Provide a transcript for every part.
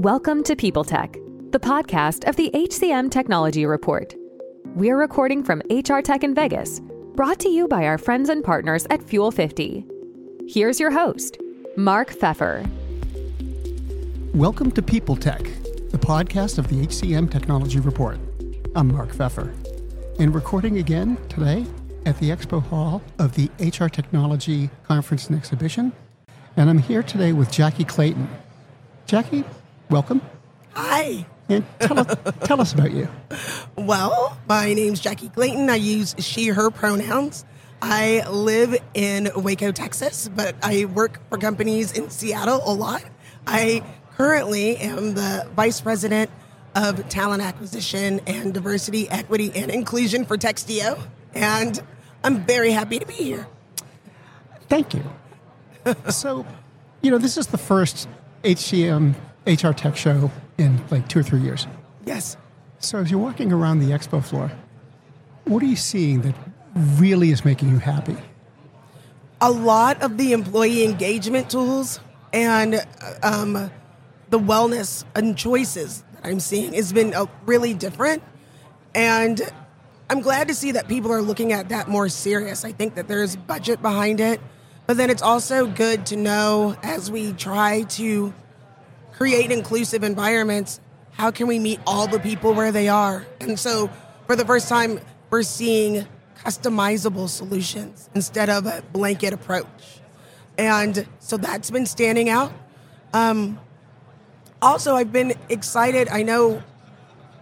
Welcome to People Tech, the podcast of the HCM Technology Report. We're recording from HR Tech in Vegas, brought to you by our friends and partners at Fuel 50. Here's your host, Mark Feffer. Welcome to People Tech, the podcast of the HCM Technology Report. I'm Mark Feffer, and recording again today at the Expo Hall of the HR Technology Conference and Exhibition. And I'm here today with Jackie Clayton. Jackie, welcome. Hi. And tell, us, tell us about you. Well, my name's Jackie Clayton. I use she, her pronouns. I live in Waco, Texas, but I work for companies in Seattle a lot. I currently am the vice president of talent acquisition and diversity, equity, and inclusion for Textio. And I'm very happy to be here. Thank you. so, you know, this is the first HCM HR Tech show in like two or three years. Yes. So, as you're walking around the expo floor, what are you seeing that really is making you happy? A lot of the employee engagement tools and um, the wellness and choices that I'm seeing has been uh, really different. And I'm glad to see that people are looking at that more serious. I think that there's budget behind it. But then it's also good to know as we try to create inclusive environments, how can we meet all the people where they are? And so for the first time, we're seeing customizable solutions instead of a blanket approach. And so that's been standing out. Um, also, I've been excited. I know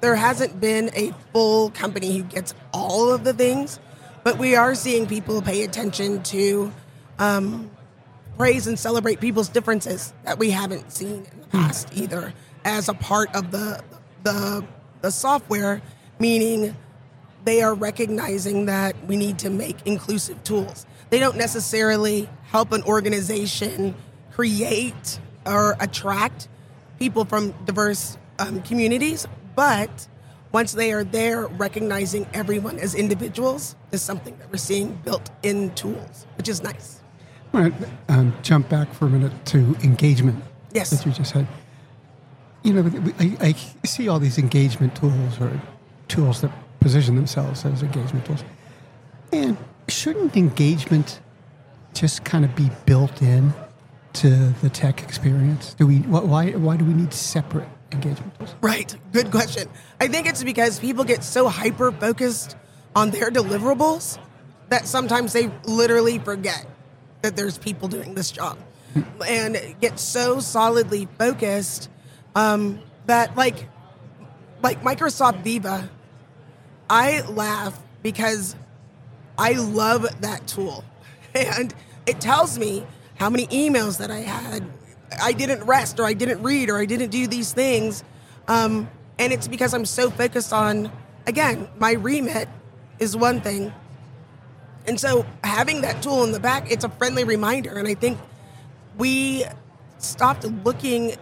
there hasn't been a full company who gets all of the things, but we are seeing people pay attention to um, praise and celebrate people's differences that we haven't seen in the past either as a part of the the the software meaning they are recognizing that we need to make inclusive tools. They don't necessarily help an organization create or attract people from diverse um, communities but once they are there recognizing everyone as individuals is something that we're seeing built in tools which is nice I want to um, jump back for a minute to engagement. Yes. That you just said. You know, I, I see all these engagement tools or tools that position themselves as engagement tools. And shouldn't engagement just kind of be built in to the tech experience? Do we why why do we need separate engagement tools? Right. Good question. I think it's because people get so hyper focused on their deliverables that sometimes they literally forget that there's people doing this job. And get so solidly focused um, that like like Microsoft Viva, I laugh because I love that tool, and it tells me how many emails that I had, I didn't rest or I didn't read or I didn't do these things, um, and it's because I'm so focused on again my remit is one thing and so having that tool in the back, it's a friendly reminder. And I think we stopped looking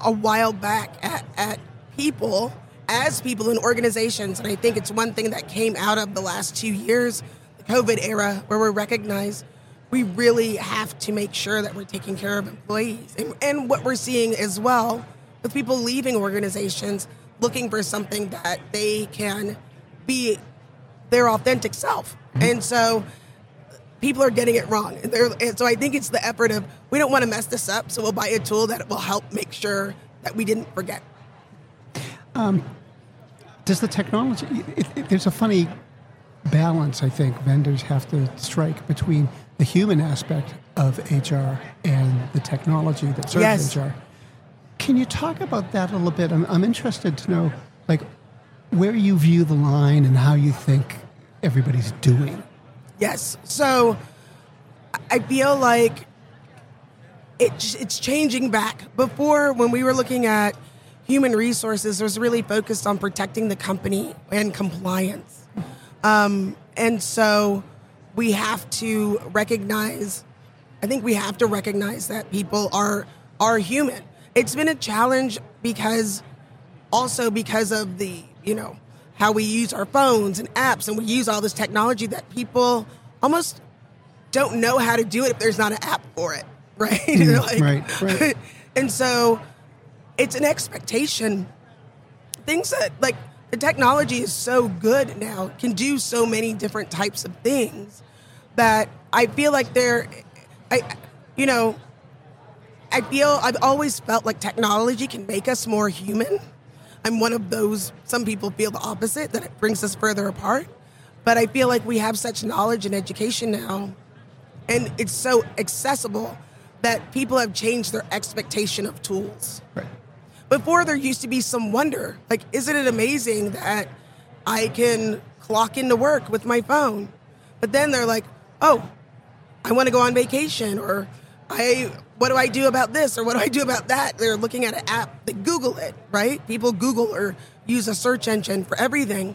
a while back at, at people as people in organizations. And I think it's one thing that came out of the last two years, the COVID era, where we recognize we really have to make sure that we're taking care of employees. And, and what we're seeing as well with people leaving organizations looking for something that they can be their authentic self. Mm-hmm. And so people are getting it wrong. And, and, so I think it's the effort of we don't want to mess this up, so we'll buy a tool that will help make sure that we didn't forget. Um, does the technology? It, it, there's a funny balance I think vendors have to strike between the human aspect of HR and the technology that serves yes. HR. Can you talk about that a little bit? I'm, I'm interested to know, like, where you view the line and how you think everybody's doing. Yes. So I feel like it, it's changing back. Before, when we were looking at human resources, was really focused on protecting the company and compliance. Um, and so we have to recognize, I think we have to recognize that people are are human. It's been a challenge because also because of the, you know, how we use our phones and apps and we use all this technology that people almost don't know how to do it if there's not an app for it, right? Mm, like, right, right. and so it's an expectation. Things that like the technology is so good now, can do so many different types of things that I feel like they're, I, you know, I feel I've always felt like technology can make us more human. I'm one of those. Some people feel the opposite that it brings us further apart. But I feel like we have such knowledge and education now, and it's so accessible that people have changed their expectation of tools. Right. Before there used to be some wonder, like, isn't it amazing that I can clock into work with my phone? But then they're like, oh, I want to go on vacation, or I, what do I do about this, or what do I do about that? They're looking at an app, they Google it, right? People Google or use a search engine for everything.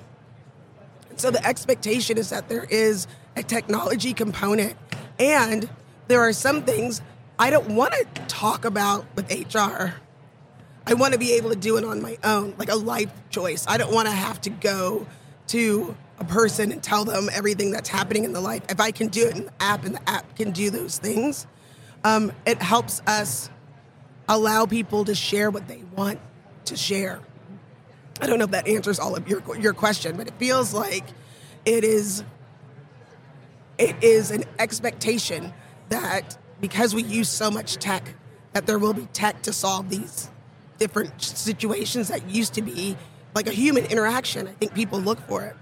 So the expectation is that there is a technology component, and there are some things I don't want to talk about with HR. I want to be able to do it on my own, like a life choice. I don't want to have to go to a person and tell them everything that's happening in the life. If I can do it in the app and the app can do those things, um, it helps us allow people to share what they want to share. I don't know if that answers all of your your question, but it feels like it is it is an expectation that because we use so much tech that there will be tech to solve these different situations that used to be like a human interaction. I think people look for it.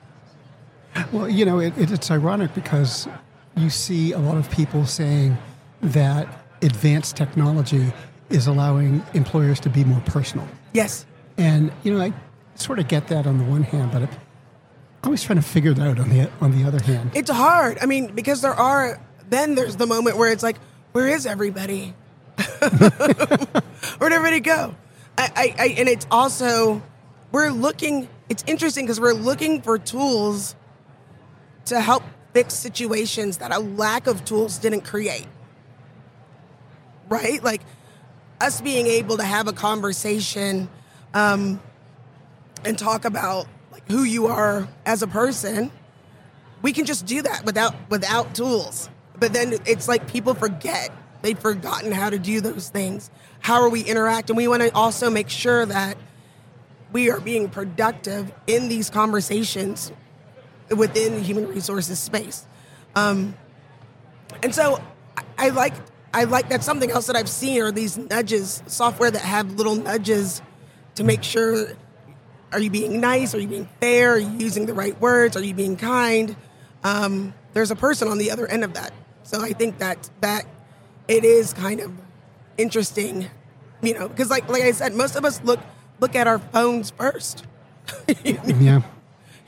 Well, you know, it, it, it's ironic because you see a lot of people saying that advanced technology is allowing employers to be more personal. Yes. And, you know, I sort of get that on the one hand, but I'm always trying to figure that out on the, on the other hand. It's hard. I mean, because there are, then there's the moment where it's like, where is everybody? Where'd everybody go? I, I, I, and it's also, we're looking, it's interesting because we're looking for tools to help fix situations that a lack of tools didn't create. Right? Like us being able to have a conversation um, and talk about like who you are as a person, we can just do that without without tools. But then it's like people forget. They've forgotten how to do those things. How are we interacting? We want to also make sure that we are being productive in these conversations within the human resources space. Um, and so I, I like I like that's something else that I've seen are these nudges, software that have little nudges to make sure are you being nice? Are you being fair? Are you using the right words? Are you being kind? Um, there's a person on the other end of that. So I think that that it is kind of interesting, you know, because like like I said, most of us look look at our phones first. yeah.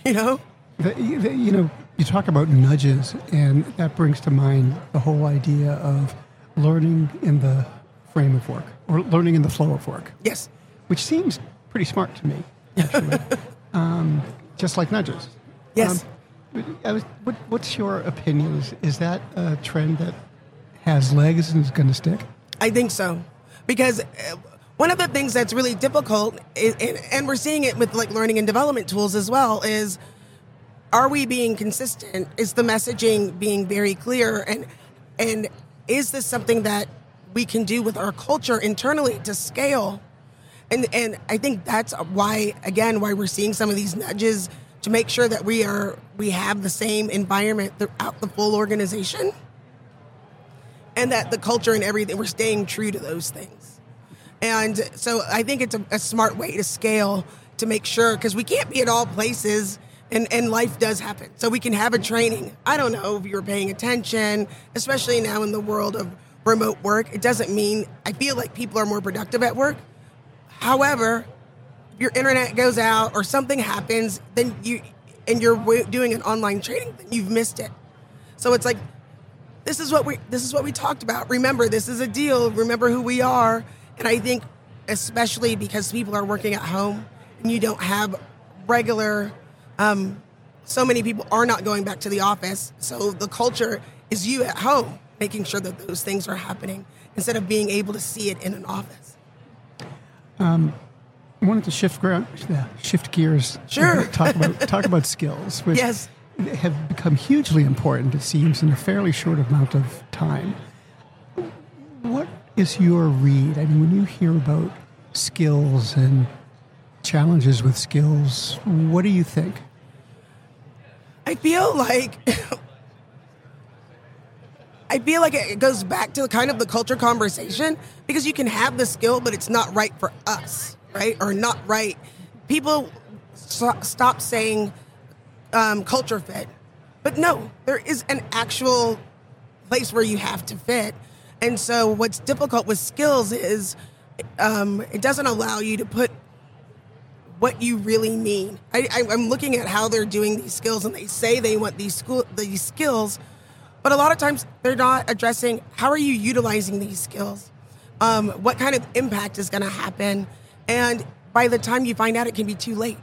You know. The, the, you know, you talk about nudges, and that brings to mind the whole idea of learning in the frame of work or learning in the flow of work. Yes. Which seems pretty smart to me, actually. um, just like nudges. Yes. Um, was, what, what's your opinion? Is, is that a trend that has legs and is going to stick? I think so. Because uh, one of the things that's really difficult, is, and, and we're seeing it with like learning and development tools as well, is are we being consistent? Is the messaging being very clear? And and is this something that we can do with our culture internally to scale? And and I think that's why again why we're seeing some of these nudges to make sure that we are we have the same environment throughout the full organization. And that the culture and everything we're staying true to those things. And so I think it's a, a smart way to scale to make sure because we can't be at all places and, and life does happen. So we can have a training. I don't know if you're paying attention, especially now in the world of remote work. It doesn't mean I feel like people are more productive at work. However, if your internet goes out or something happens, then you and you're doing an online training, then you've missed it. So it's like this is what we this is what we talked about. Remember, this is a deal. Remember who we are. And I think especially because people are working at home and you don't have regular um, so many people are not going back to the office. So the culture is you at home making sure that those things are happening instead of being able to see it in an office. Um, I wanted to shift ground, shift gears. Sure. talk about talk about skills, which yes. have become hugely important. It seems in a fairly short amount of time. What is your read? I mean, when you hear about skills and challenges with skills. What do you think? I feel like I feel like it goes back to kind of the culture conversation because you can have the skill, but it's not right for us, right? Or not right. People st- stop saying um, culture fit, but no, there is an actual place where you have to fit. And so, what's difficult with skills is um, it doesn't allow you to put what you really mean. I, I'm looking at how they're doing these skills, and they say they want these school these skills, but a lot of times they're not addressing how are you utilizing these skills, um, what kind of impact is going to happen, and by the time you find out, it can be too late,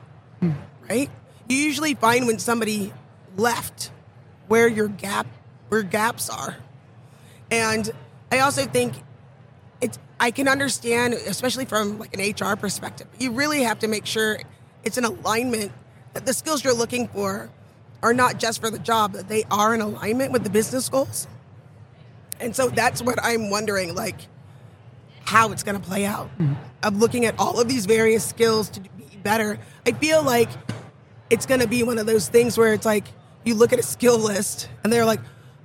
right? You usually find when somebody left where your gap where gaps are, and I also think it's I can understand, especially from like an HR perspective. You really have to make sure it's an alignment that the skills you're looking for are not just for the job, that they are in alignment with the business goals. And so that's what I'm wondering, like how it's going to play out. Mm-hmm. Of looking at all of these various skills to be better. I feel like it's going to be one of those things where it's like you look at a skill list and they're like,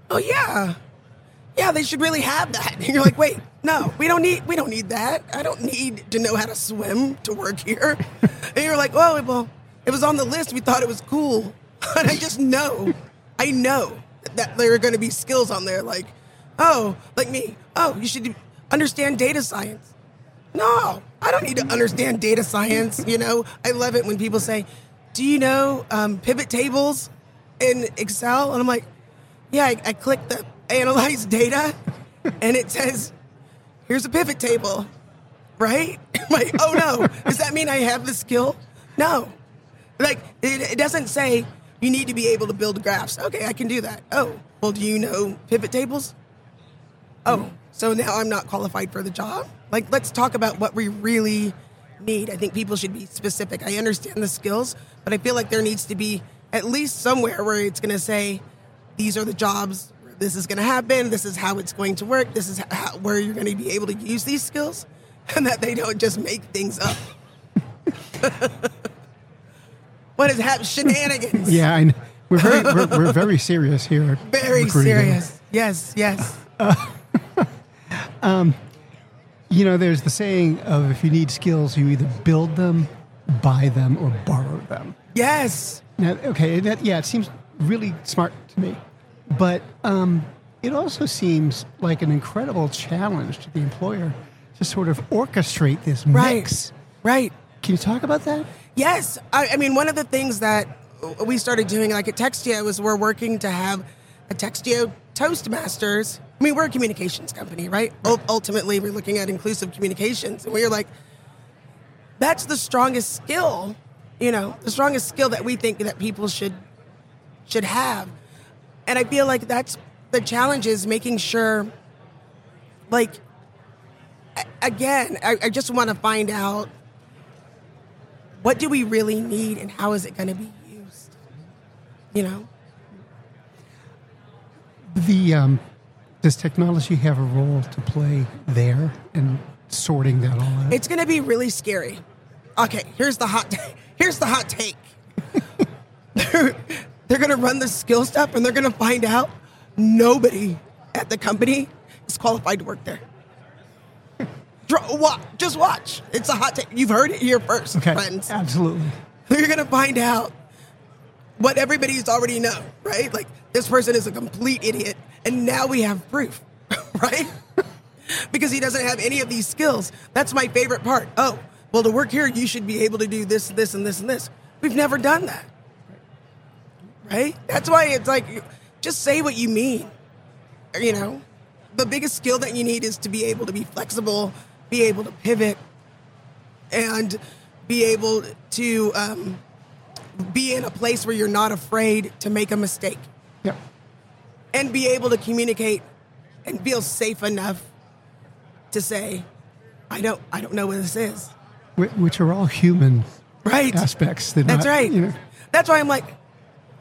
"Oh yeah, yeah, they should really have that." And you're like, "Wait, no, we don't need we don't need that. I don't need to know how to swim to work here." And you're like, "Oh, well, it was on the list. We thought it was cool." And I just know, I know that there are going to be skills on there like, "Oh, like me. Oh, you should understand data science." No, I don't need to understand data science. You know, I love it when people say, "Do you know um, pivot tables in Excel?" And I'm like, "Yeah." I, I click the analyze data, and it says, "Here's a pivot table." Right? Like, oh no, does that mean I have the skill? No. Like, it, it doesn't say you need to be able to build graphs. Okay, I can do that. Oh, well, do you know pivot tables? Oh, so now I'm not qualified for the job? Like, let's talk about what we really need. I think people should be specific. I understand the skills, but I feel like there needs to be at least somewhere where it's going to say, these are the jobs, this is going to happen, this is how it's going to work, this is how, where you're going to be able to use these skills, and that they don't just make things up. what is happening? Shenanigans. Yeah, I know. We're very we're, we're very serious here. Very Recruiting serious. Yes, yes. Um, You know, there's the saying of if you need skills, you either build them, buy them, or borrow them. Yes. Now, okay, that, yeah, it seems really smart to me, but um, it also seems like an incredible challenge to the employer to sort of orchestrate this Right. mix. Right. Can you talk about that? Yes. I, I mean, one of the things that we started doing, like at Textio, was we're working to have a Textio Toastmasters. I mean, we're a communications company, right? Ul- Ultimately, we're looking at inclusive communications. And we're like, that's the strongest skill, you know, the strongest skill that we think that people should should have. And I feel like that's the challenge is making sure, like, again, I, I just want to find out what do we really need and how is it going to be used? You know? The um, does technology have a role to play there in sorting that all out? It's going to be really scary. Okay, here's the hot here's the hot take. they're going to run the skill stuff and they're going to find out nobody at the company is qualified to work there. Just watch. It's a hot take. You've heard it here first, okay, friends. absolutely. You're going to find out what everybody's already know, right? Like this person is a complete idiot, and now we have proof, right? because he doesn't have any of these skills. That's my favorite part. Oh, well, to work here, you should be able to do this, this, and this, and this. We've never done that, right? That's why it's like, just say what you mean. You know, the biggest skill that you need is to be able to be flexible, be able to pivot, and be able to um, be in a place where you're not afraid to make a mistake Yeah. and be able to communicate and feel safe enough to say, I don't, I don't know what this is. Which are all human Right. aspects. That's not, right. You know, That's why I'm like,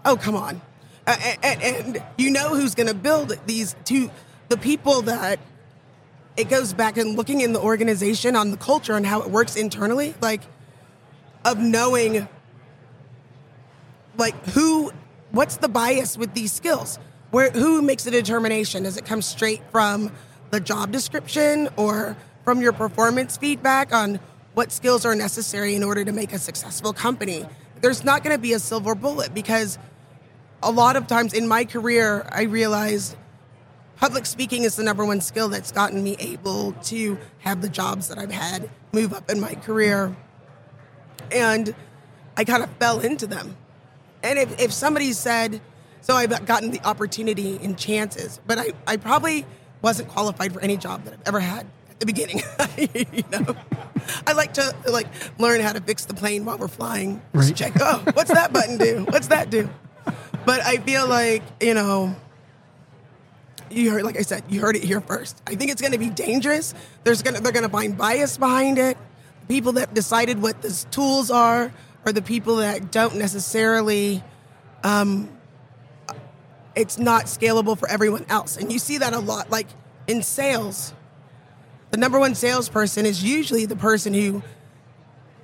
oh, come on. Uh, and, and you know who's going to build these two, the people that it goes back and looking in the organization on the culture and how it works internally, like of knowing like who what's the bias with these skills? Where who makes the determination? Does it come straight from the job description or from your performance feedback on what skills are necessary in order to make a successful company? There's not going to be a silver bullet because a lot of times in my career, I realized public speaking is the number one skill that's gotten me able to have the jobs that I've had, move up in my career. And I kind of fell into them. And if, if somebody said, so I've gotten the opportunity and chances, but I, I probably wasn't qualified for any job that I've ever had at the beginning. you know, I like to like learn how to fix the plane while we're flying. Right. check, oh, what's that button do? What's that do? But I feel like, you know, you heard like I said, you heard it here first. I think it's gonna be dangerous. There's gonna they're gonna find bias behind it. People that decided what the tools are are the people that don't necessarily um it's not scalable for everyone else. And you see that a lot. Like in sales, the number one salesperson is usually the person who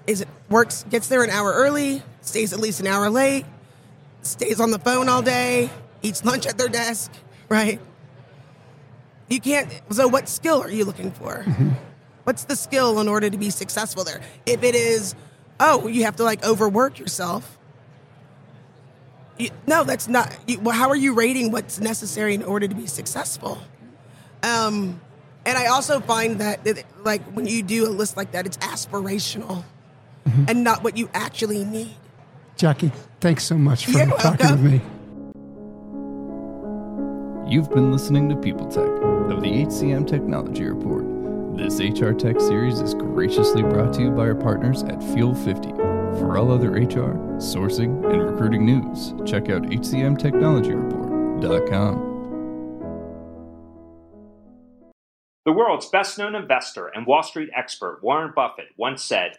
is works gets there an hour early, stays at least an hour late, stays on the phone all day, eats lunch at their desk, right? You can't. So, what skill are you looking for? What's the skill in order to be successful there? If it is, oh, you have to like overwork yourself. You, no, that's not. You, well, how are you rating what's necessary in order to be successful? Um, and I also find that, that, like, when you do a list like that, it's aspirational and not what you actually need. Jackie, thanks so much for You're talking welcome. with me. You've been listening to People Tech of the HCM Technology Report. This HR Tech series is graciously brought to you by our partners at Fuel 50. For all other HR, sourcing, and recruiting news, check out hcmtechnologyreport.com. The world's best known investor and Wall Street expert Warren Buffett once said,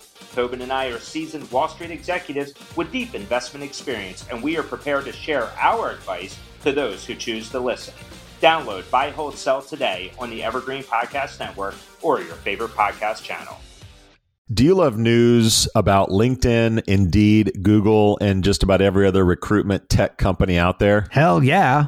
Tobin and I are seasoned Wall Street executives with deep investment experience, and we are prepared to share our advice to those who choose to listen. Download Buy, Hold, Sell today on the Evergreen Podcast Network or your favorite podcast channel. Do you love news about LinkedIn, Indeed, Google, and just about every other recruitment tech company out there? Hell yeah.